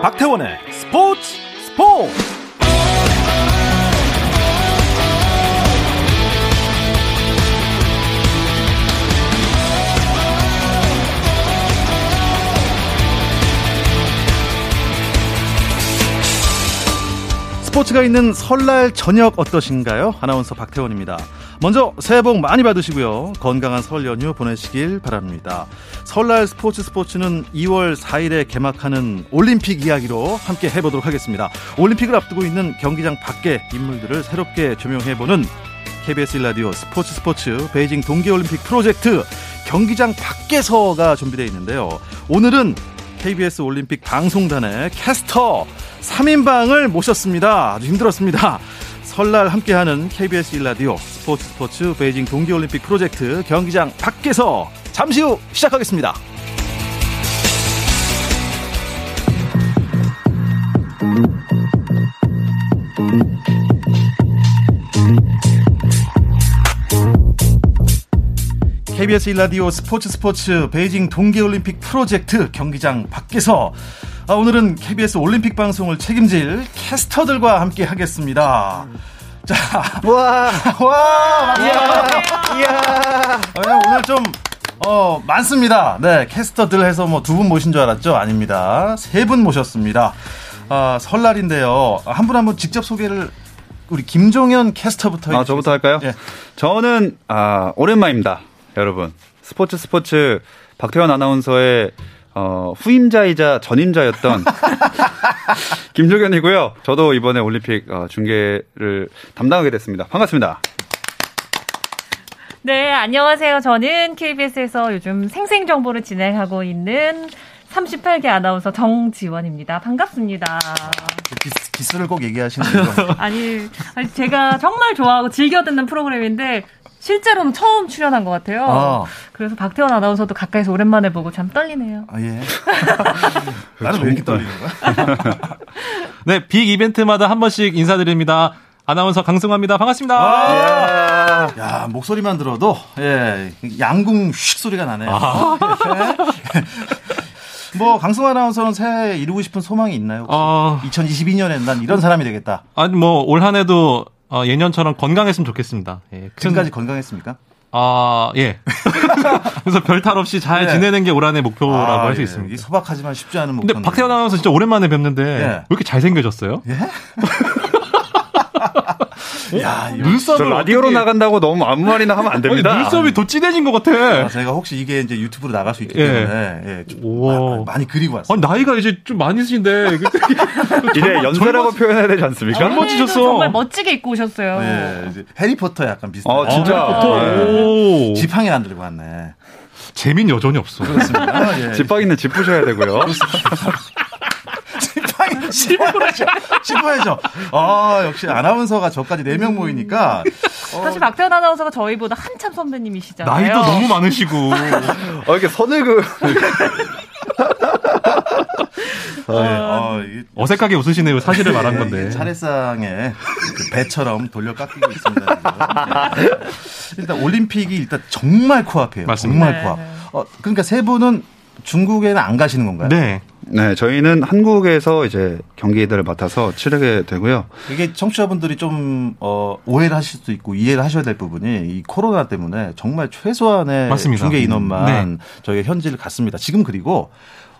박태원의 스포츠 스포츠 스포츠가 있는 설날 저녁 어떠신가요? 아나운서 박태원입니다. 먼저 새해 복 많이 받으시고요. 건강한 설 연휴 보내시길 바랍니다. 설날 스포츠 스포츠는 2월 4일에 개막하는 올림픽 이야기로 함께 해보도록 하겠습니다. 올림픽을 앞두고 있는 경기장 밖의 인물들을 새롭게 조명해보는 KBS 라디오 스포츠 스포츠 베이징 동계올림픽 프로젝트 경기장 밖에서가 준비되어 있는데요. 오늘은 KBS 올림픽 방송단의 캐스터 3인방을 모셨습니다. 아주 힘들었습니다. 설날 함께하는 KBS 1라디오 스포츠 스포츠 베이징 동계올림픽 프로젝트 경기장 밖에서 잠시 후 시작하겠습니다. KBS 일라디오 스포츠 스포츠 베이징 동계올림픽 프로젝트 경기장 밖에서 아, 오늘은 KBS 올림픽 방송을 책임질 캐스터들과 함께 하겠습니다. 자, 와, 와, 이야, 이야. 어, 오늘 좀 어, 많습니다. 네, 캐스터들 해서 뭐 두 분 모신 줄 알았죠? 아닙니다. 세 분 모셨습니다. 아, 설날인데요. 한분 한 분 직접 소개를 우리 김종현 캐스터부터 아, 저부터 할까요? 예. 저는 아, 오랜만입니다. 여러분. 스포츠 스포츠 박태원 아나운서의 어, 후임자이자 전임자였던 김종현이고요. 저도 이번에 올림픽 어, 중계를 담당하게 됐습니다. 반갑습니다. 네, 안녕하세요. 저는 KBS에서 요즘 생생 정보를 진행하고 있는 38개 아나운서 정지원입니다. 반갑습니다. 기스, 를꼭 얘기하시는 거죠? 아니, 아니, 제가 정말 좋아하고 즐겨 듣는 프로그램인데 실제로는 처음 출연한 것 같아요. 아. 그래서 박태원 아나운서도 가까이서 오랜만에 보고 참 떨리네요. 아, 예. 나는 왜 이렇게 떨리는 거야? 네, 빅 이벤트마다 한 번씩 인사드립니다. 아나운서 강승화입니다. 반갑습니다. 아, 예. 야, 목소리만 들어도, 예, 양궁 휙 소리가 나네요. 아. 뭐 강승화 아나운서는 새해 이루고 싶은 소망이 있나요? 어... 2022년엔 난 이런 사람이 되겠다. 아니 뭐 올 한해도 어, 예년처럼 건강했으면 좋겠습니다. 예, 지금까지 건강했습니까? 아, 예. 그래서 별 탈 없이 잘 네. 지내는 게 올 한해 목표라고 아, 할수 예. 있습니다. 소박하지만 쉽지 않은 목표. 근데 박태환 아나운서 진짜 오랜만에 뵙는데 예. 왜 이렇게 잘생겨졌어요? 예? 야, 눈썹 라디오로 어떻게... 나간다고 너무 아무 말이나 하면 안 됩니다. 아니, 눈썹이 더 진해진 것 같아. 아, 제가 혹시 이게 이제 유튜브로 나갈 수 있기 예. 때문에 예, 좀 많이 그리고 왔어요. 아니, 나이가 이제 좀 많으신데 이제 연세라고 표현해야 되지 않습니까? 젊어지셨어. 정말 멋지게 입고 오셨어요. 예, 해리포터 약간 비슷한. 아, 진짜. 아, 지팡이 안 들고 왔네. 재민 여전히 없어. 그렇습니다. 예. 지팡이는 짚으셔야 되고요. 짚어야죠. 짚어야죠. 아, 역시 아나운서가 저까지 4명 모이니까. 어. 사실 박태원 아나운서가 저희보다 한참 선배님이시잖아요. 나이도 너무 많으시고. 어, 이렇게 선을 그. 네, 어, 어색하게 웃으시네요. 사실을 말한 네, 건데. 차례상에 그 배처럼 돌려 깎이고 있습니다. 네. 일단 올림픽이 일단 정말 코앞이에요. 맞습니다. 정말 코앞. 네. 어, 그러니까 세 분은 중국에는 안 가시는 건가요? 네. 네, 저희는 한국에서 이제 경기들을 맡아서 치르게 되고요. 이게 청취자분들이 좀 어, 오해를 하실 수도 있고 이해를 하셔야 될 부분이 이 코로나 때문에 정말 최소한의 맞습니다. 중계 인원만 네. 저희가 현지를 갔습니다. 지금 그리고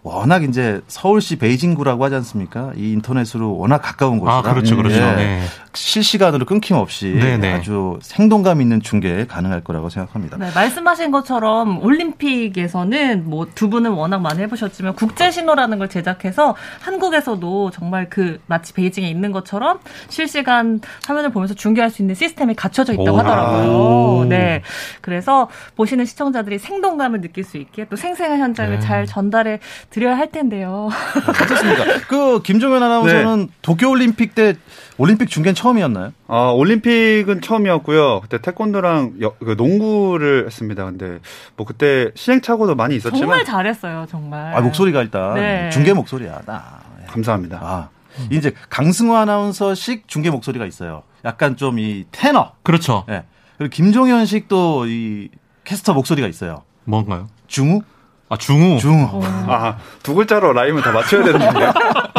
워낙 이제 서울시 베이징구라고 하지 않습니까? 이 인터넷으로 워낙 가까운 곳이라. 아, 그렇죠, 그렇죠. 예. 네. 실시간으로 끊김없이 네네. 네. 아주 생동감 있는 중계 가능할 거라고 생각합니다. 네, 말씀하신 것처럼 올림픽에서는 뭐 두 분은 워낙 많이 해보셨지만 국제 신호라는 걸 제작해서 한국에서도 정말 그 마치 베이징에 있는 것처럼 실시간 화면을 보면서 중계할 수 있는 시스템이 갖춰져 있다고 오. 하더라고요. 네, 그래서 보시는 시청자들이 생동감을 느낄 수 있게 또 생생한 현장을 네. 잘 전달해 드려야 할 텐데요. 어떻습니까? 그 김종현 아나운서는 네. 도쿄올림픽 때 올림픽 중계는 처음이었나요? 아, 올림픽은 처음이었고요. 그때 태권도랑 여, 그 농구를 했습니다. 근데 뭐 그때 시행착오도 많이 있었지만 정말 잘했어요, 정말. 아, 목소리가 일단 네. 중계 목소리야. 나. 감사합니다. 아. 이제 강승호 아나운서식 중계 목소리가 있어요. 약간 좀 이 테너. 그렇죠. 예. 네. 그리고 김종현식 또이 캐스터 목소리가 있어요. 뭔가요? 중우? 아 중우. 중우. 아, 두 글자로 라임을 다 맞춰야 되는데.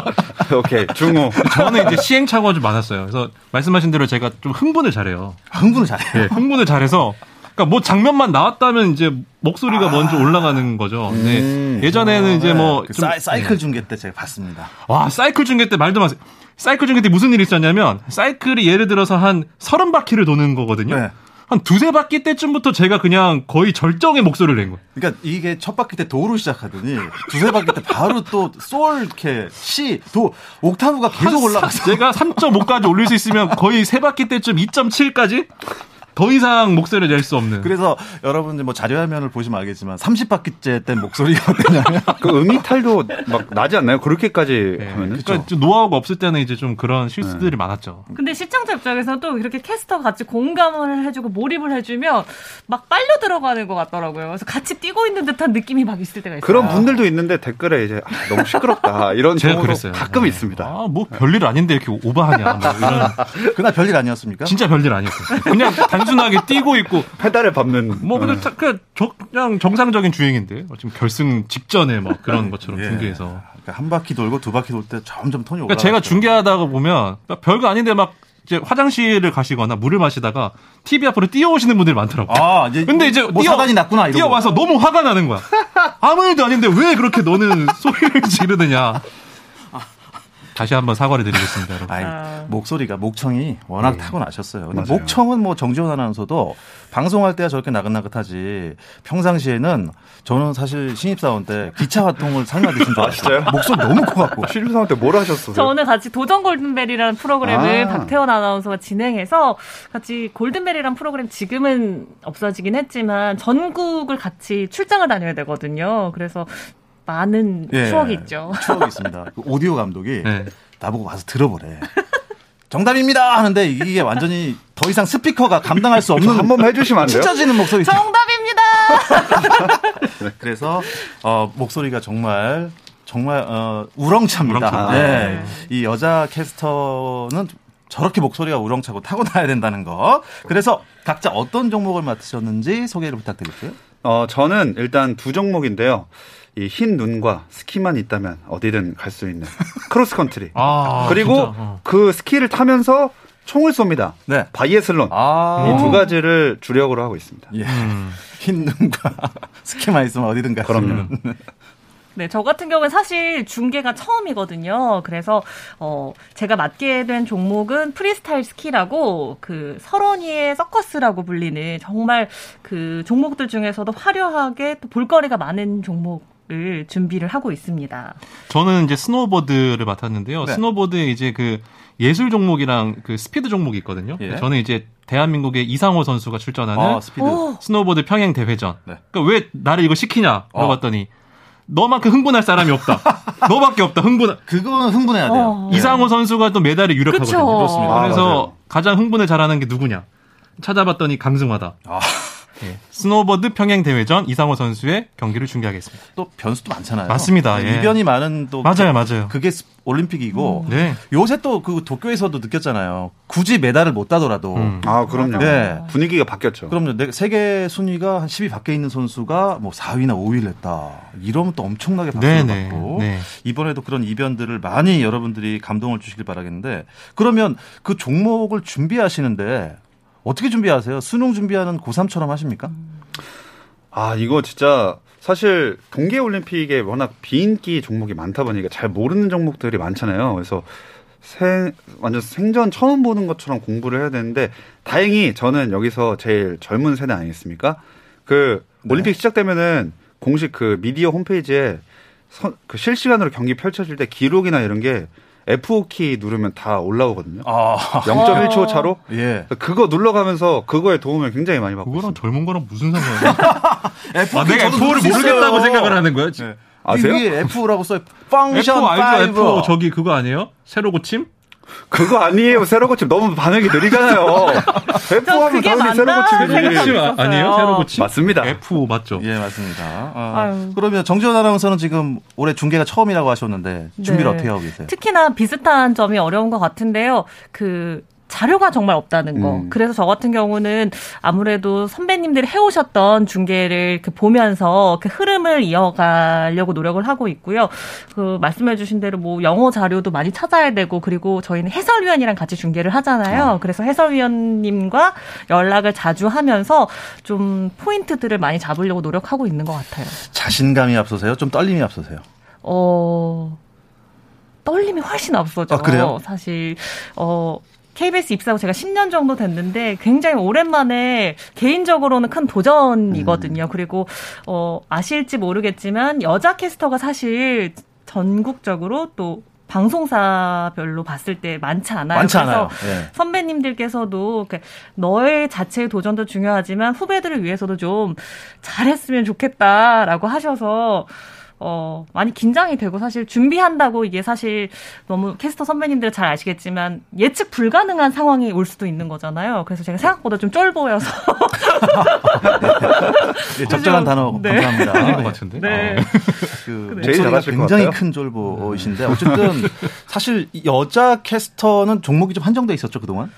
오케이, 중우. 저는 이제 시행착오가 좀 많았어요. 그래서 말씀하신 대로 제가 좀 흥분을 잘해요. 흥분을 잘해. 예, 흥분을 잘해서 그러니까 뭐 장면만 나왔다면 이제 목소리가 먼저 올라가는 거죠. 근데 음. 예전에는 이제 뭐 그 좀- 사이, 사이 클 중계 때 제가 봤습니다. 와 사이클 중계 때 말도 마세요. 사이클 중계 때 무슨 일이 있었냐면 사이클이 예를 들어서 한 서른 바퀴를 도는 거거든요. 네. 한 두세 바퀴 때쯤부터 제가 그냥 거의 절정의 목소리를 낸 거예요. 그러니까 이게 첫 바퀴 때 도로 시작하더니 두세 바퀴 때 바로 또 솔 이렇게 시, 도 옥타브가 계속 올라가서 제가 3.5까지 올릴 수 있으면 거의 세 바퀴 때쯤 2.7까지 더 이상 목소리를 낼 수 없는. 그래서 여러분들 뭐 자료화면을 보시면 알겠지만 30바퀴째 때 목소리가 어떠냐면 그 음이탈도 막 나지 않나요? 그렇게까지 네. 하면은? 그러니까 좀 노하우가 없을 때는 이제 좀 그런 실수들이 많았죠. 근데 시청자 입장에서도 이렇게 캐스터가 같이 공감을 해주고 몰입을 해주면 막 빨려 들어가는 것 같더라고요. 그래서 같이 뛰고 있는 듯한 느낌이 막 있을 때가 있어요. 그런 분들도 있는데 댓글에 이제 아, 너무 시끄럽다 이런 제가 그랬어요. 가끔 네. 있습니다. 아, 뭐 별일 아닌데 이렇게 오버하냐. 뭐 이런. 그날 별일 아니었습니까? 진짜 별일 아니었어요. 그냥 단순 하게 뛰고 있고 페달을 밟는. 뭐 어. 근데 다- 그 저- 그냥 정상적인 주행인데 지금 결승 직전에 막 그런 것처럼 예. 중계에서. 그러니까 한 바퀴 돌고 두 바퀴 돌 때 점점 톤이 올라. 그러니까 제가 중계하다가 보면 별거 아닌데 막 이제 화장실을 가시거나 물을 마시다가 TV 앞으로 뛰어오시는 분들이 많더라고요. 아 이제 근데 이제 뭐 뛰어- 사단이 났구나 이러고. 뛰어와서 너무 화가 나는 거야. 아무 일도 아닌데 왜 그렇게 너는 소리를 지르느냐. 다시 한번 사과를 드리겠습니다, 여러분. 아이, 아. 목소리가 목청이 워낙 네. 타고나셨어요. 근데 맞아요. 목청은 뭐 정지원 아나운서도 방송할 때야 저렇게 나긋나긋하지 평상시에는 저는 사실 신입사원 때 기차 화통을 사용하듯이 줄 알았어요. 진짜요? 목소리 너무 커갖고. 신입사원 때 뭘 하셨어요? 저는 같이 도전 골든벨이라는 프로그램을 아. 박태원 아나운서가 진행해서 같이 골든벨이라는 프로그램 지금은 없어지긴 했지만 전국을 같이 출장을 다녀야 되거든요. 그래서 많은 예, 추억이 있죠. 추억이 있습니다. 그 오디오 감독이 네. 나보고 와서 들어보래. 정답입니다 하는데 이게 완전히 더 이상 스피커가 감당할 수 없는 한 번만 해주시면 안 돼요? 찢어지는 목소리. 정답입니다. 그래서 어, 목소리가 정말 정말 어, 우렁찹니다. 우렁차. 네. 이 여자 캐스터는 저렇게 목소리가 우렁차고 타고나야 된다는 거. 그래서 각자 어떤 종목을 맡으셨는지 소개를 부탁드릴게요. 어, 저는 일단 두 종목인데요. 이 흰 눈과 스키만 있다면 어디든 갈 수 있는 크로스 컨트리. 아, 그리고 어. 그 스키를 타면서 총을 쏩니다. 네. 바이애슬론. 아, 이 두 가지를 주력으로 하고 있습니다. 예. 음. 흰 눈과 스키만 있으면 어디든 갈수 그럼요. 있는. 네, 저 같은 경우는 사실 중계가 처음이거든요. 그래서 어 제가 맡게 된 종목은 프리스타일 스키라고 그 설원 위의 서커스라고 불리는 정말 그 종목들 중에서도 화려하게 또 볼거리가 많은 종목 을 준비를 하고 있습니다. 저는 이제 스노보드를 맡았는데요. 네. 스노보드에 이제 그 예술 종목이랑 그 스피드 종목이 있거든요. 예. 저는 이제 대한민국의 이상호 선수가 출전하는 아, 스노보드 평행 대회전. 네. 그러니까 왜 나를 이거 시키냐 어. 물어봤더니 너만큼 흥분할 사람이 없다. 너밖에 없다. 흥분. 그거는 흥분해야 돼요. 어. 예. 이상호 선수가 또 메달에 유력하거든요. 그렇습니다. 그래서 아, 맞아요. 가장 흥분을 잘하는 게 누구냐? 찾아봤더니 강승화다. 아. 예. 스노보드 평행 대회전 이상호 선수의 경기를 중계하겠습니다. 또 변수도 많잖아요. 맞습니다. 네, 예. 이변이 많은 또 맞아요, 맞아요. 그게 스- 올림픽이고 네. 요새 또 그 도쿄에서도 느꼈잖아요. 굳이 메달을 못 따더라도 음. 아, 그럼요. 네. 분위기가 바뀌었죠. 그럼요. 내- 세계 순위가 한 10위 밖에 있는 선수가 뭐 4위나 5위를 했다. 이러면 또 엄청나게 박수를 네, 네. 받고 네. 이번에도 그런 이변들을 많이 여러분들이 감동을 주시길 바라겠는데 그러면 그 종목을 준비하시는데 어떻게 준비하세요? 수능 준비하는 고3처럼 하십니까? 아, 이거 진짜 사실 동계 올림픽에 워낙 비인기 종목이 많다 보니까 잘 모르는 종목들이 많잖아요. 그래서 생, 완전 생전 처음 보는 것처럼 공부를 해야 되는데 다행히 저는 여기서 제일 젊은 세대 아니겠습니까? 그 네. 올림픽 시작되면은 공식 그 미디어 홈페이지에 선- 그 실시간으로 경기 펼쳐질 때 기록이나 이런 게 F5키 누르면 다 올라오거든요. 아, 0.1초 차로. 예. 그거 눌러가면서 그거에 도움을 굉장히 많이 받고 그거랑 있습니다. 젊은 거랑 무슨 상관이야? F 아, 내가 F4를 모르겠다고 생각을 하는 거야? 네. 아세요? 이게 F라고 써요. F 펑션 알죠? 5. F 저기 그거 아니에요? 새로 고침? 그거 아니에요. 새로 고침 너무 반응이 느리잖아요. F 하면 그게 당연히 새로 고침이지. 아- 아니에요? 새로 고침? 맞습니다. F 맞죠? 예, 맞습니다. 아. 그러면 정지원 아나운서는 지금 올해 중계가 처음이라고 하셨는데 준비를 네. 어떻게 하고 계세요? 특히나 비슷한 점이 어려운 것 같은데요. 그 자료가 정말 없다는 거. 음. 그래서 저 같은 경우는 아무래도 선배님들이 해오셨던 중계를 보면서 그 흐름을 이어가려고 노력을 하고 있고요. 그 말씀해주신 대로 뭐 영어 자료도 많이 찾아야 되고 그리고 저희는 해설위원이랑 같이 중계를 하잖아요. 그래서 해설위원님과 연락을 자주 하면서 좀 포인트들을 많이 잡으려고 노력하고 있는 것 같아요. 자신감이 앞서세요? 좀 떨림이 앞서세요? 어, 떨림이 훨씬 앞서죠. 아, 그래요? 사실, 어, KBS 입사하고 제가 10년 정도 됐는데 굉장히 오랜만에 개인적으로는 큰 도전이거든요. 음. 그리고, 어, 아실지 모르겠지만 여자 캐스터가 사실 전국적으로 또 방송사별로 봤을 때 많지 않아요. 많지 그래서 않아요. 예. 선배님들께서도 그 너의 자체의 도전도 중요하지만 후배들을 위해서도 좀 잘했으면 좋겠다라고 하셔서 어 많이 긴장이 되고 사실 준비한다고 이게 사실 너무 캐스터 선배님들 잘 아시겠지만 예측 불가능한 상황이 올 수도 있는 거잖아요. 그래서 제가 생각보다 좀 쫄보여서 예, 적절한 단어 네. 감사합니다. 아닌 것 같은데. 네. 어. 그 제일 목소리가 잘하실 것 굉장히. 큰 쫄보이신데 어쨌든 사실 이 여자 캐스터는 종목이 좀 한정돼 있었죠 그동안.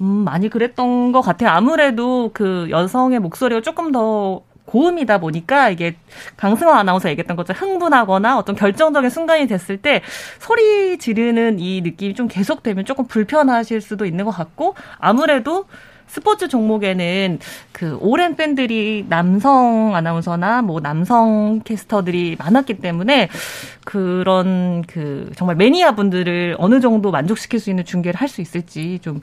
음, 많이 그랬던 것 같아요. 아무래도 그 여성의 목소리가 조금 더 고음이다 보니까 이게 강승호 아나운서 얘기했던 것처럼 흥분하거나 어떤 결정적인 순간이 됐을 때 소리 지르는 이 느낌이 좀 계속되면 조금 불편하실 수도 있는 것 같고 아무래도 스포츠 종목에는 그 오랜 팬들이 남성 아나운서나 뭐 남성 캐스터들이 많았기 때문에 그런 그 정말 매니아 분들을 어느 정도 만족시킬 수 있는 중계를 할 수 있을지 좀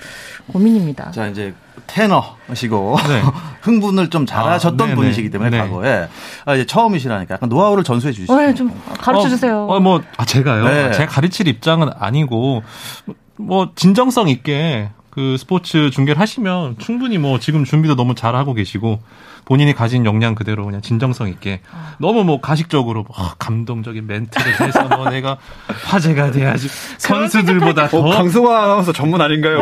고민입니다. 자 이제 테너시고 네. 흥분을 좀 잘하셨던 아, 네네. 분이시기 때문에 네. 과거에 아, 이제 처음이시라니까 약간 노하우를 전수해 주시죠. 네, 좀 가르쳐 주세요. 어, 어, 뭐, 아, 제가요? 네. 제가 가르칠 입장은 아니고, 뭐, 진정성 있게 그 스포츠 중계를 하시면 충분히 뭐, 지금 준비도 너무 잘하고 계시고, 본인이 가진 역량 그대로 그냥 진정성 있게 너무 뭐 가식적으로 뭐 감동적인 멘트를 해서 뭐 내가 화제가 돼야지. 선수들보다 어, 더 강승화 아나운서 전문 아닌가요?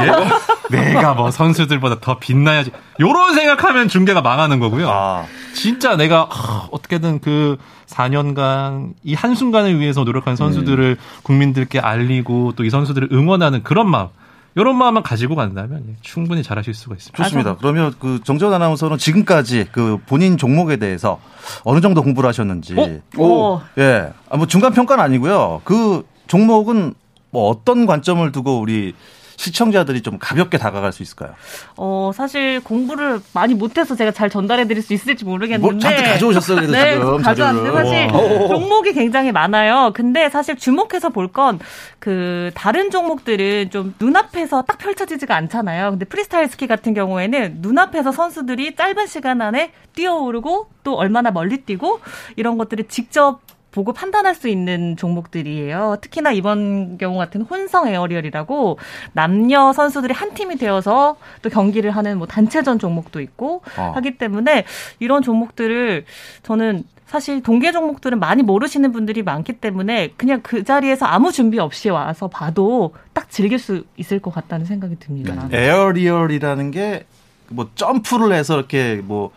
내가 뭐 선수들보다 더 빛나야지. 요런 생각하면 중계가 망하는 거고요. 아, 진짜 내가 아, 어떻게든 그 4년간 이 한순간을 위해서 노력한 선수들을 국민들께 알리고 또 이 선수들을 응원하는 그런 마음, 이런 마음만 가지고 간다면 예, 충분히 잘하실 수가 있습니다. 좋습니다. 그러면 그 정재원 아나운서는 지금까지 그 본인 종목에 대해서 어느 정도 공부를 하셨는지. 어? 오. 예. 아, 뭐 중간 평가는 아니고요. 그 종목은 뭐 어떤 관점을 두고 우리 시청자들이 좀 가볍게 다가갈 수 있을까요? 어, 사실 공부를 많이 못해서 제가 잘 전달해 드릴 수 있을지 모르겠는데. 뭐 잔뜩 가져오셨어요, 그래도 네, 지금 가져왔는데. 사실 와. 종목이 굉장히 많아요. 근데 사실 주목해서 볼 건 그 다른 종목들은 좀 눈앞에서 딱 펼쳐지지가 않잖아요. 근데 프리스타일 스키 같은 경우에는 눈앞에서 선수들이 짧은 시간 안에 뛰어오르고 또 얼마나 멀리 뛰고 이런 것들을 직접 보고 판단할 수 있는 종목들이에요. 특히나 이번 경우 같은 혼성 aerial이라고 남녀 선수들이 한 팀이 되어서 또 경기를 하는 뭐 단체전 종목도 있고 어. 하기 때문에 이런 종목들을 저는 사실 동계 종목들은 많이 모르시는 분들이 많기 때문에 그냥 그 자리에서 아무 준비 없이 와서 봐도 딱 즐길 수 있을 것 같다는 생각이 듭니다. 네. aerial이라는 게 뭐 점프를 해서 이렇게 뭐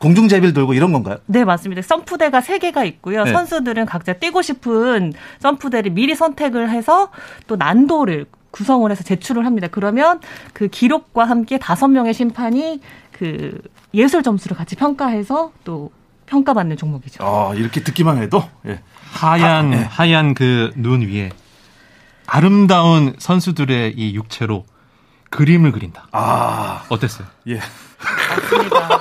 공중제비를 돌고 이런 건가요? 네, 맞습니다. 점프대가 세개가 있고요. 네. 선수들은 각자 뛰고 싶은 점프대를 미리 선택을 해서 또 난도를 구성을 해서 제출을 합니다. 그러면 그 기록과 함께 다섯 명의 심판이 그 예술 점수를 같이 평가해서 또 평가받는 종목이죠. 아, 이렇게 듣기만 해도 예. 하얀 네. 하얀 그 눈 위에 아름다운 선수들의 이 육체로 그림을 그린다. 아, 어땠어요? 예. 맞습니다.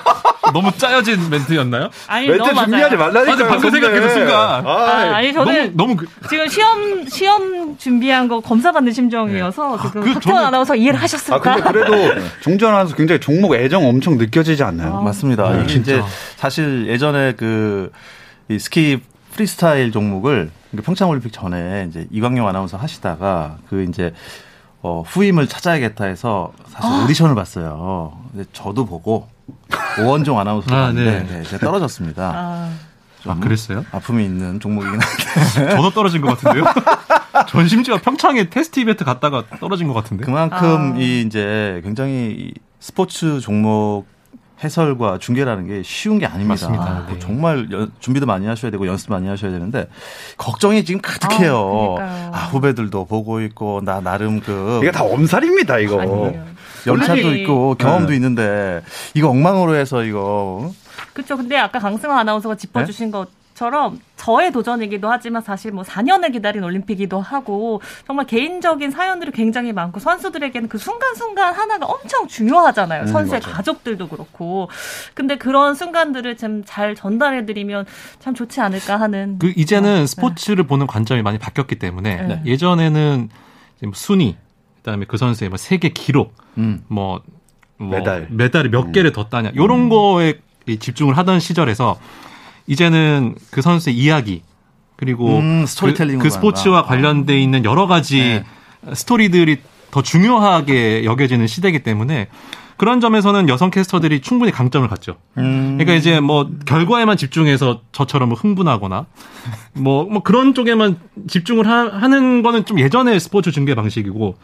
너무 짜여진 멘트였나요? 아니, 멘트 너무 준비하지 맞아요. 말라니까요. 맞아, 방금. 생각해도 순간. 아, 아, 아니, 저는 너무 너무 그, 지금 시험, 시험 준비한 거 검사 받는 심정이어서 지금 그 박태원 저는- 아나운서 이해를 아, 하셨을까? 근데 그래도 정전 아나운서 굉장히 종목 애정 엄청 느껴지지 않나요? 아. 맞습니다. 네, 이게 진짜. 이제 사실 예전에 그 이 스키 프리스타일 종목을 그 평창올림픽 전에 이제 이광용 아나운서 하시다가 그 이제 어, 후임을 찾아야겠다 해서 사실 오디션을 봤어요. 근데 저도 보고 오원종 아나운서도 아, 봤는데 네. 네, 제가 떨어졌습니다. 아, 좀 아, 그랬어요? 아픔이 있는 종목이긴 한데 저도 떨어진 것 같은데요? 전 심지어 평창에 테스트 이벤트 갔다가 떨어진 것 같은데? 그만큼 아. 이 이제 굉장히 이 스포츠 종목 해설과 중계라는 게 쉬운 게 아닙니다. 맞습니다. 그 네. 정말 연- 준비도 많이 하셔야 되고 연습 많이 하셔야 되는데 걱정이 지금 가득해요. 아. 아, 후배들도 보고 있고 나 나름 그 이게 다 엄살입니다, 이거. 아니에요. 연차도 아니, 있고 경험도 네. 있는데 이거 엉망으로 해서 이거 그렇죠. 근데 아까 강승화 아나운서가 네? 짚어주신 것 처럼 저의 도전이기도 하지만 사실 뭐 4년을 기다린 올림픽이기도 하고 정말 개인적인 사연들이 굉장히 많고 선수들에게는 그 순간순간 하나가 엄청 중요하잖아요. 음, 선수의 맞아요. 가족들도 그렇고. 근데 그런 순간들을 좀잘 전달해 드리면 참 좋지 않을까 하는. 그 이제는 네. 스포츠를 보는 관점이 많이 바뀌었기 때문에 네. 예전에는 뭐 순위, 그다음에 그 선수의 뭐 세계 기록, 음. 뭐, 뭐 메달. 메달을 몇 개를 더 따냐 이런 거에 이 집중을 하던 시절에서 이제는 그 선수의 이야기 그리고 음, 그, 스토리텔링으로 그 스포츠와. 관련돼 있는 여러 가지 네. 스토리들이 더 중요하게 여겨지는 시대이기 때문에 그런 점에서는 여성 캐스터들이 충분히 강점을 갖죠. 음. 그러니까 이제 뭐 결과에만 집중해서 저처럼 뭐 흥분하거나 뭐 뭐 그런 쪽에만 집중을 하, 는 거는 좀 예전의 스포츠 중계 방식이고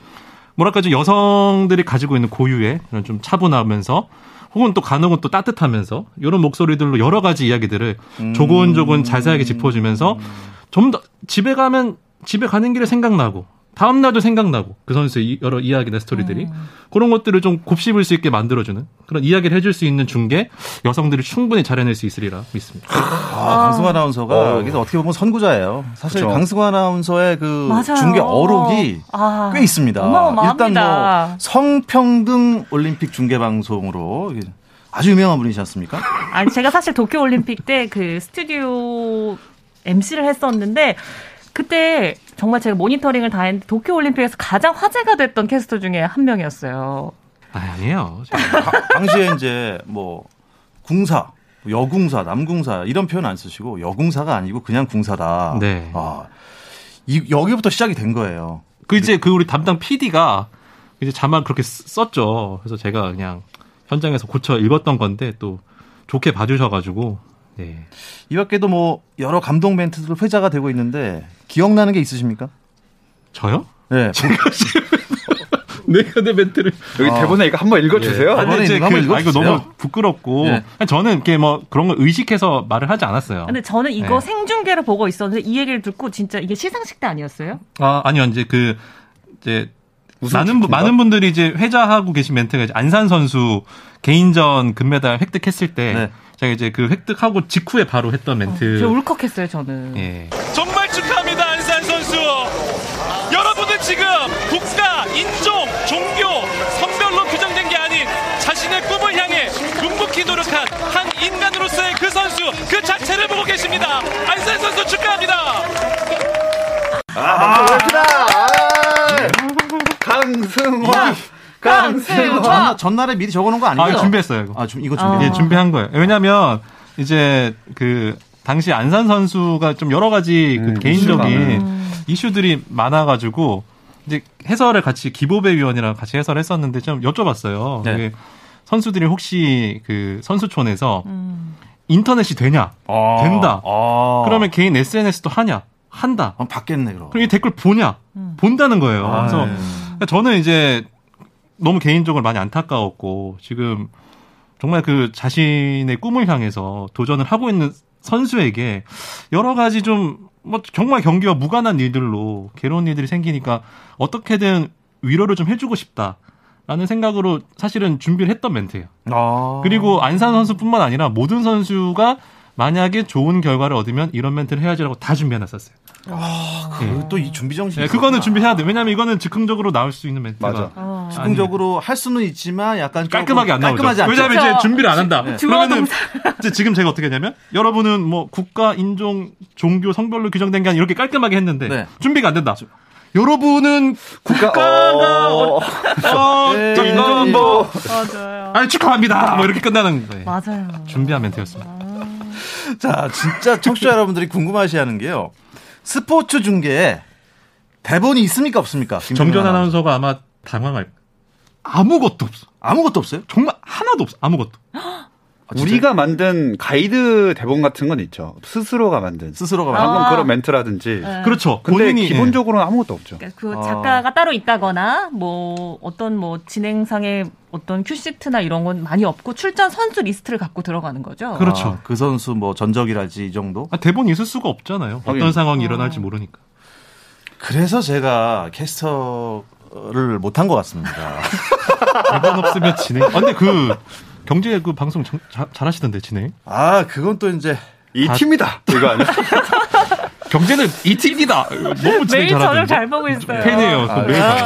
뭐랄까 좀 여성들이 가지고 있는 고유의 그런 좀 차분하면서 혹은 또 간혹은 또 따뜻하면서 이런 목소리들로 여러 가지 이야기들을 조곤조곤 자세하게 짚어주면서 좀 더 집에 가면 집에 가는 길에 생각나고 다음 날도 생각나고 그 선수의 이- 여러 이야기나 스토리들이 그런 것들을 좀 곱씹을 수 있게 만들어주는 그런 이야기를 해줄 수 있는 중계 여성들이 충분히 잘해낼 수 있으리라 믿습니다. 아, 강승화 아나운서가 어. 여기서 어떻게 보면 선구자예요. 사실 그쵸. 강승화 아나운서의 그 맞아요. 중계 어록이 아, 꽤 있습니다. 어마어마합니다. 일단 뭐 성평등 올림픽 중계 방송으로 아주 유명한 분이지 않습니까? 아니 제가 사실 도쿄 올림픽 때 그 스튜디오 MC를 했었는데 그때 정말 제가 모니터링을 다 했는데 도쿄 올림픽에서 가장 화제가 됐던 캐스터 중에 한 명이었어요. 아, 아니에요. 가- 당시에 이제 뭐 궁사, 여궁사, 남궁사 이런 표현 안 쓰시고 여궁사가 아니고 그냥 궁사다. 네. 아, 이, 여기부터 시작이 된 거예요. 그 이제 그 우리 담당 PD가 이제 자막 그렇게 쓰- 썼죠. 그래서 제가 그냥 현장에서 고쳐 읽었던 건데 또 좋게 봐주셔가지고 네. 이 밖에도 뭐 여러 감동 멘트들 회자가 되고 있는데 기억나는 게 있으십니까? 저요? 네. 내가 내 멘트를 여기 아. 대본에 이거 한번 읽어주세요. 아, 아니, 이제 그, 아, 이거 읽어주세요. 너무 부끄럽고 예. 저는 이렇게 뭐 그런 걸 의식해서 말을 하지 않았어요. 근데 저는 이거 네. 생중계를 보고 있었는데 이 얘기를 듣고 진짜 이게 시상식 때 아니었어요? 아 아니요 이제 그 이제 많은 분? 많은 분들이 이제 회자하고 계신 멘트가 이제 안산 선수 개인전 금메달 획득했을 때 네. 제가 이제 그 획득하고 직후에 바로 했던 멘트. 저 울컥했어요 저는. 예. 정말 축하합니다 안산 선수 여러분은 지금 국가 인종 종교 성별로 규정된 게 아닌 자신의 꿈을 향해 묵묵히 노력한 한 인간으로서의 그 선수 그 자체를 보고 계십니다 안산 선수 축하합니다 아, 강승화, 강승화. 전날, 전날에 미리 적어놓은 거 아니죠? 아 준비했어요 이거. 아, 좀 이거 아. 준비. 예, 준비한 거예요. 왜냐면 이제 그 당시 안산 선수가 좀 여러 가지 그 음, 개인적인 이슈가. 이슈들이 많아가지고 이제 해설을 같이 기보배 위원이랑 같이 해설을 했었는데 좀 여쭤봤어요. 네. 선수들이 혹시 그 선수촌에서 음. 인터넷이 되냐? 아, 된다. 아. 그러면 개인 SNS도 하냐? 한다. 아, 받겠네 그럼. 그럼 이 댓글 보냐? 본다는 거예요. 아, 그래서 네. 저는 이제 너무 개인적으로 많이 안타까웠고 지금 정말 그 자신의 꿈을 향해서 도전을 하고 있는 선수에게 여러 가지 좀 뭐 정말 경기와 무관한 일들로 괴로운 일들이 생기니까 어떻게든 위로를 좀 해주고 싶다 라는 생각으로 사실은 준비를 했던 멘트예요. 아. 그리고 안산 선수뿐만 아니라 모든 선수가 만약에 좋은 결과를 얻으면 이런 멘트를 해야지라고 다 준비해놨었어요. 또이 준비 정신이. 네, 그거는 준비해야 돼. 왜냐하면 이거는 즉흥적으로 나올 수 있는 멘트가 맞아. 어. 즉흥적으로 할 수는 있지만 약간 깔끔하게 안 나오죠. 깔끔하지 않죠. 왜냐하면 이제. 준비를 안 한다. 네. 그러면은. 이제 지금 제가 어떻게 했냐면 여러분은 뭐 국가, 인종, 종교, 성별로 규정된 게 아니라 이렇게 깔끔하게 했는데 네. 준비가 안 된다. 여러분은 국가가 어, 어, 네. 저 이건 뭐 맞아요. 아니 축하합니다. 뭐 이렇게 끝나는 거예요. 맞아요. 준비한 멘트였습니다. 자, 진짜 청취자 여러분들이 궁금하시하는 게요. 스포츠 중계에 대본이 있습니까 없습니까? 정전 아나운서. 아나운서가 아마 당황할 아무것도 없어. 아무것도 없어요? 정말 하나도 없어. 아무것도. 아? 우리가 만든 가이드 대본 같은 건 있죠. 스스로가 만든. 스스로가 아. 방금 그런 멘트라든지. 네. 그렇죠. 근데 본인이 기본적으로는 아무것도 없죠. 그러니까 그 아. 작가가 따로 있다거나 뭐 어떤 뭐 진행상의 어떤 큐시트나 이런 건 많이 없고 출전 선수 리스트를 갖고 들어가는 거죠. 그렇죠. 아, 그 선수 뭐 전적이랄지 이 정도. 아, 대본이 있을 수가 없잖아요. 어떤 하긴. 상황이 어. 일어날지 모르니까. 그래서 제가 캐스터를 못한 것 같습니다. 대본 없으면 진행. 아, 근데 그 경제 그 방송 정- 자- 잘하시던데 진행. 아, 그건 또 이제 이 다- 팀이다. 이거 아니야? 경제는 이 팀이다. 너무 매일 저녁. 잘 보고 있어요. 팬이에요. 그거 매일 봐요.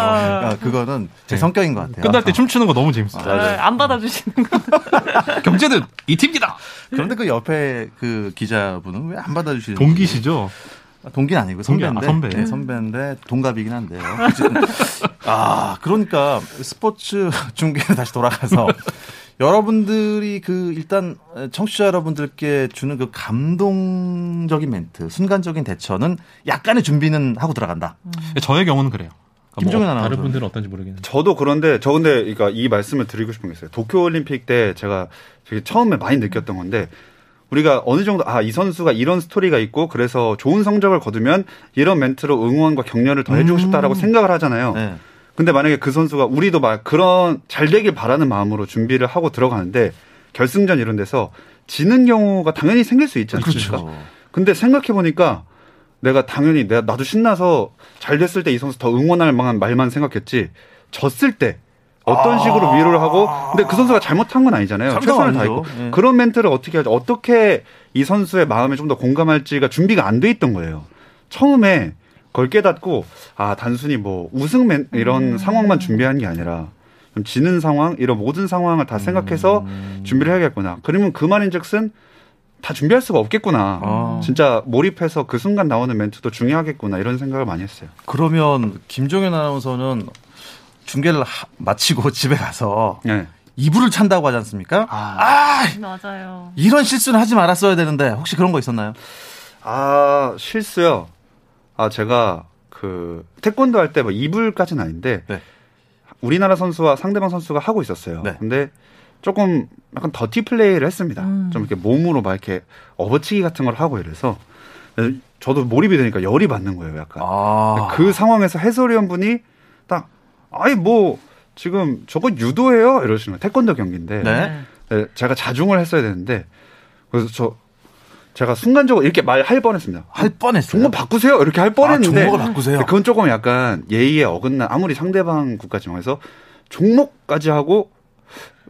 아, 그거는 제 네. 성격인 것 같아요. 끝날 때 춤추는 거 너무 재밌어요. 아, 안 받아주시는 거. 경제는 이 팀이다. 그런데 그 옆에 그 기자분은 왜 안 받아주시는 동기시죠? 동기는 아니고 동기, 선배인데 아, 선배. 네, 선배인데 동갑이긴 한데요. 아 그러니까 스포츠 중계를 다시 돌아가서 여러분들이 그 일단 청취자 여러분들께 주는 그 감동적인 멘트, 순간적인 대처는 약간의 준비는 하고 들어간다. 저의 경우는 그래요. 그러니까 김종현 뭐 아나운서. 다른 분들은 어떤지 모르겠는데. 저도 그런데 저 근데 그러니까 이 말씀을 드리고 싶은 게 있어요. 도쿄 올림픽 때 제가 되게 처음에 많이 느꼈던 건데 우리가 어느 정도 아 이 선수가 이런 스토리가 있고 그래서 좋은 성적을 거두면 이런 멘트로 응원과 격려를 더 해주고 음. 싶다라고 생각을 하잖아요. 네. 근데 만약에 그 선수가 우리도 막 그런 잘 되길 바라는 마음으로 준비를 하고 들어가는데 결승전 이런 데서 지는 경우가 당연히 생길 수 있지 않습니까? 그렇죠. 근데 생각해 보니까 내가 당연히 내가 나도 신나서 잘 됐을 때 이 선수 더 응원할 만한 말만 생각했지 졌을 때 어떤 식으로 위로를 하고 근데 그 선수가 잘못한 건 아니잖아요. 최선을 건 다했고. 예. 그런 멘트를 어떻게 하지 어떻게 이 선수의 마음에 좀 더 공감할지가 준비가 안 돼 있던 거예요. 처음에 그 걸 깨닫고 아 단순히 뭐 우승 멘 이런 상황만 준비한 게 아니라 좀 지는 상황 이런 모든 상황을 다 생각해서 준비를 해야겠구나. 그러면 그 말인즉슨 다 준비할 수가 없겠구나. 아. 진짜 몰입해서 그 순간 나오는 멘트도 중요하겠구나 이런 생각을 많이 했어요. 그러면 김종현 아나운서는 중계를 하- 마치고 집에 가서 네. 이불을 찬다고 하지 않습니까? 아, 맞아요. 이런 실수는 하지 말았어야 되는데 혹시 그런 거 있었나요? 아 실수요. 아 제가 그 태권도 할 때 뭐 이불까지는 아닌데 네. 우리나라 선수와 상대방 선수가 하고 있었어요. 네. 근데 조금 약간 더티 플레이를 했습니다. 음. 좀 이렇게 몸으로 막 이렇게 업어치기 같은 걸 하고 이래서 저도 몰입이 되니까 열이 받는 거예요, 약간. 아, 그 상황에서 해설위원분이 딱 아이 뭐 지금 저거 유도예요 이러시는 거예요. 태권도 경기인데 네. 네, 제가 자중을 했어야 되는데 그래서 저 제가 순간적으로 이렇게 말할 뻔했습니다. 할 뻔했어요. 종목 바꾸세요 이렇게 할 뻔했는데 아, 종목을 바꾸세요? 그건 조금 약간 예의에 어긋나 아무리 상대방 국가지만 해서 종목까지 하고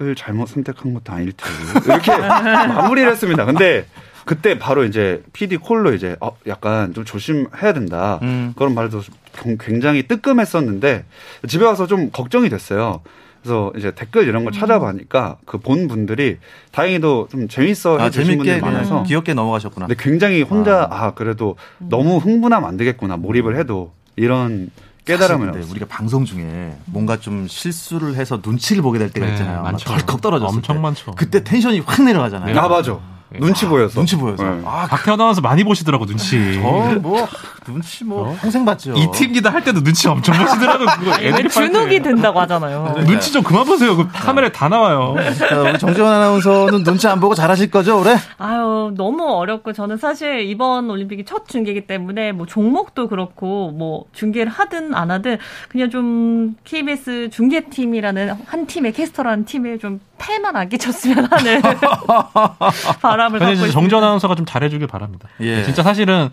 을 잘못 선택한 것도 아닐 테고 이렇게 마무리를 했습니다. 근데 그때 바로 이제 PD 콜로 이제 어 약간 좀 조심해야 된다 음. 그런 말도 좀 굉장히 뜨끔했었는데 집에 와서 좀 걱정이 됐어요. 그래서 이제 댓글 이런 걸 찾아보니까 그 본 분들이 다행히도 좀 재밌어 아, 해주신 재밌게 분들이 많아서 그냥 귀엽게 넘어가셨구나. 근데 굉장히 혼자 아, 그래도 너무 흥분하면 안 되겠구나 몰입을 해도 이런 깨달음을 얻었어요. 우리가 방송 중에 뭔가 좀 실수를 해서 눈치를 보게 될 때가 네, 있잖아요. 막 많죠. 덜컥 떨어졌을 엄청 때. 많죠. 그때 텐션이 확 내려가잖아요. 아 맞아 눈치 보여서 눈치 보여서. 네. 아, 박태환 아나운서 많이 보시더라고 눈치. 저뭐 눈치 뭐 평생 봤죠. 이 팀이다 할 때도 눈치 엄청 보시더라고 그거. 왜 애들이 주눅이 든다고 하잖아요. 눈치 좀 그만 보세요. 그 카메라에 다 나와요. 자, 우리 정재원 아나운서는 눈치 안 보고 잘하실 거죠, 올해? 아유, 너무 어렵고 저는 사실 이번 올림픽이 첫 중계이기 때문에 뭐 종목도 그렇고 뭐 중계를 하든 안 하든 그냥 좀 KBS 중계팀이라는 한 팀의 캐스터라는 팀에 좀 패만 안 끼쳤으면 하는 바람을 근데 갖고 이제 있습니다. 정전 아나운서가 좀 잘해주길 바랍니다. 예. 진짜 사실은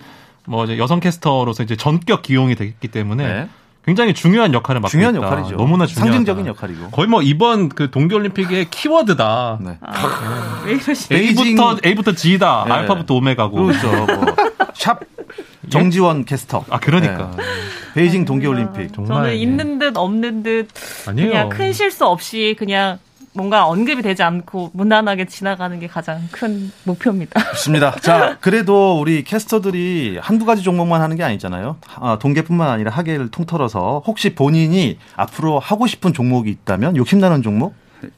뭐 이제 여성 캐스터로서 이제 전격 기용이 됐기 때문에 네. 굉장히 중요한 역할을 맡고 중요한 있다. 역할이죠. 너무나 중요하다. 상징적인 역할이고. 거의 뭐 이번 그 동계올림픽의 키워드다. 네. 아? 베이징- A부터 A부터 G다. 네. 알파부터 오메가고. 그렇죠. 뭐. 샵 정지원 캐스터. 아 그러니까 네. 베이징 동계올림픽. 정말, 저는 예. 있는 듯 없는 듯 아니에요. 그냥 큰 실수 없이 그냥 뭔가 언급이 되지 않고 무난하게 지나가는 게 가장 큰 목표입니다. 좋습니다. 자, 그래도 우리 캐스터들이 한두 가지 종목만 하는 게 아니잖아요. 아, 동계뿐만 아니라 하계를 통틀어서 혹시 본인이 앞으로 하고 싶은 종목이 있다면 욕심나는 종목?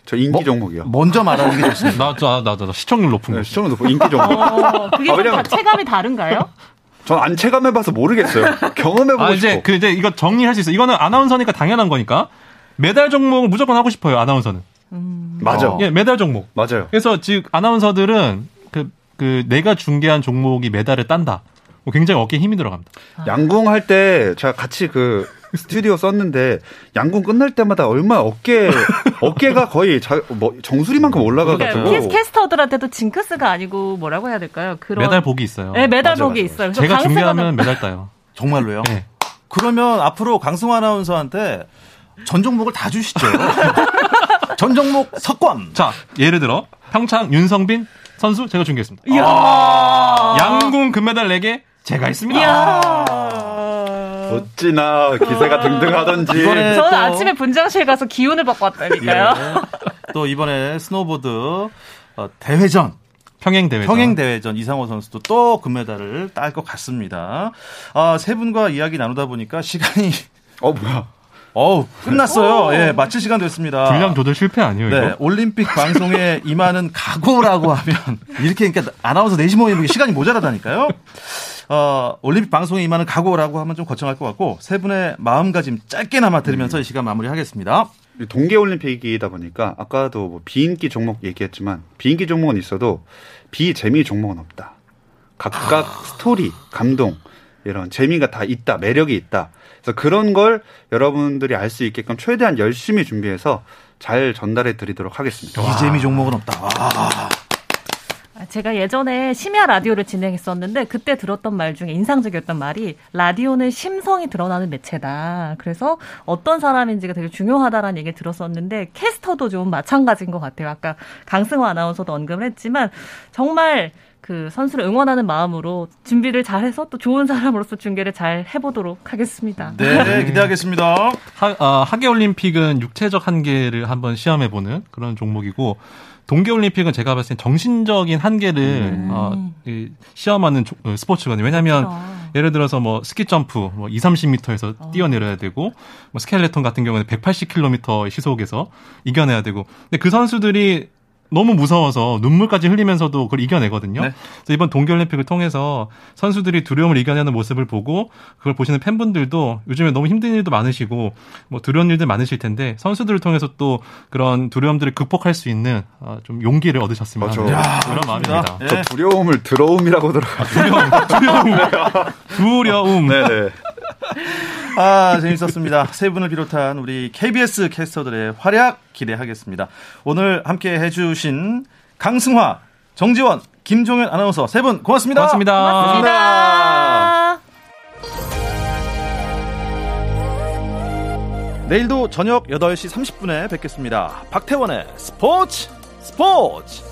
저 인기 뭐- 종목이요. 먼저 말하는 게 좋습니다. 나, 나, 나, 나, 시청률 높은 거. 네, 시청은 높고 인기 종목. 어, 그게 아, 좀 왜냐면- 다 체감이 다른가요? 전 안 체감해봐서 모르겠어요. 경험해보고 아, 싶어. 이제, 그, 이제 이거 정리할 수 있어. 이거는 아나운서니까 당연한 거니까. 메달 종목을 무조건 하고 싶어요, 아나운서는. 음. 맞아. 어. 예, 메달 종목. 맞아요. 그래서 지금 아나운서들은 그, 그 내가 중계한 종목이 메달을 딴다. 뭐 굉장히 어깨에 힘이 들어갑니다. 양궁 할 때 제가 같이 그 스튜디오 썼는데 양궁 끝날 때마다 얼마 어깨 어깨가 거의 자, 뭐 정수리만큼 올라가가지고 그러니까 캐스- 캐스터들한테도 징크스가 아니고 뭐라고 해야 될까요? 그런 메달 복이 있어요. 네, 메달 맞아, 복이 맞아. 있어요. 그래서 제가 중계하면 메달 따요. 정말로요? 네. 그러면 앞으로 강승 아나운서한테 전 종목을 다 주시죠. 전 종목 석권. 자, 예를 들어 평창 윤성빈 선수 제가 중계했습니다. 이야. 양궁 금메달 4개 제가 있습니다. 이야. 어찌나 기세가 등등하던지 저는 또- 아침에 분장실 가서 기운을 받고 왔다니까요. 예. 또 이번에 스노보드 어, 대회전 평행 대회. 평행 대회전 이상호 선수도 또 금메달을 딸 것 같습니다. 아, 세 분과 이야기 나누다 보니까 시간이 어 뭐야 어우 끝났어요. 예, 마칠 시간 됐습니다. 분량 조절 실패 아니에요, 네, 이거? 올림픽 방송에 임하는 각오라고 하면 이렇게 그러니까 아나운서 넷이 모이는 게 시간이 모자라다니까요. 어, 올림픽 방송에 임하는 각오라고 하면 좀 거창할 것 같고 세 분의 마음가짐 짧게나마 들으면서 이 시간 마무리하겠습니다. 동계올림픽이다 보니까 아까도 뭐 비인기 종목 얘기했지만 비인기 종목은 있어도 비재미 종목은 없다. 각각 스토리, 감동 이런 재미가 다 있다, 매력이 있다. 그래서 그런 걸 여러분들이 알 수 있게끔 최대한 열심히 준비해서 잘 전달해 드리도록 하겠습니다. 이재미 종목은 없다. 아, 아, 제가 예전에 심야 라디오를 진행했었는데 그때 들었던 말 중에 인상적이었던 말이 라디오는 심성이 드러나는 매체다. 그래서 어떤 사람인지가 되게 중요하다라는 얘기를 들었었는데 캐스터도 좀 마찬가지인 것 같아요. 아까 강승호 아나운서도 언급을 했지만 정말 그 선수를 응원하는 마음으로 준비를 잘해서 또 좋은 사람으로서 중계를 잘 해보도록 하겠습니다. 네, 기대하겠습니다. 하, 어, 하계올림픽은 육체적 한계를 한번 시험해보는 그런 종목이고, 동계올림픽은 제가 봤을 때 정신적인 한계를 음. 어, 이, 시험하는 조- 어, 스포츠거든요. 왜냐하면 그렇죠. 예를 들어서 뭐 스키 점프 뭐 2, 30m에서 뛰어내려야 되고 뭐 스켈레톤 같은 경우는 180km 시속에서 이겨내야 되고 근데 그 선수들이 너무 무서워서 눈물까지 흘리면서도 그걸 이겨내거든요. 네. 그래서 이번 동계올림픽을 통해서 선수들이 두려움을 이겨내는 모습을 보고 그걸 보시는 팬분들도 요즘에 너무 힘든 일도 많으시고 뭐 두려운 일들 많으실 텐데 선수들을 통해서 또 그런 두려움들을 극복할 수 있는 어, 좀 용기를 얻으셨으면 맞아. 하는 야, 그런 마음입니다. 예. 저 두려움을 들어옴이라고 들어가지고. 두려움. 네네. 아, 재밌었습니다. 세 분을 비롯한 우리 KBS 캐스터들의 활약 기대하겠습니다. 오늘 함께 해주신 강승화, 정지원, 김종현 아나운서 세 분 고맙습니다. 고맙습니다. 고맙습니다. 내일도 저녁 8시 30분에 뵙겠습니다. 박태원의 스포츠 스포츠!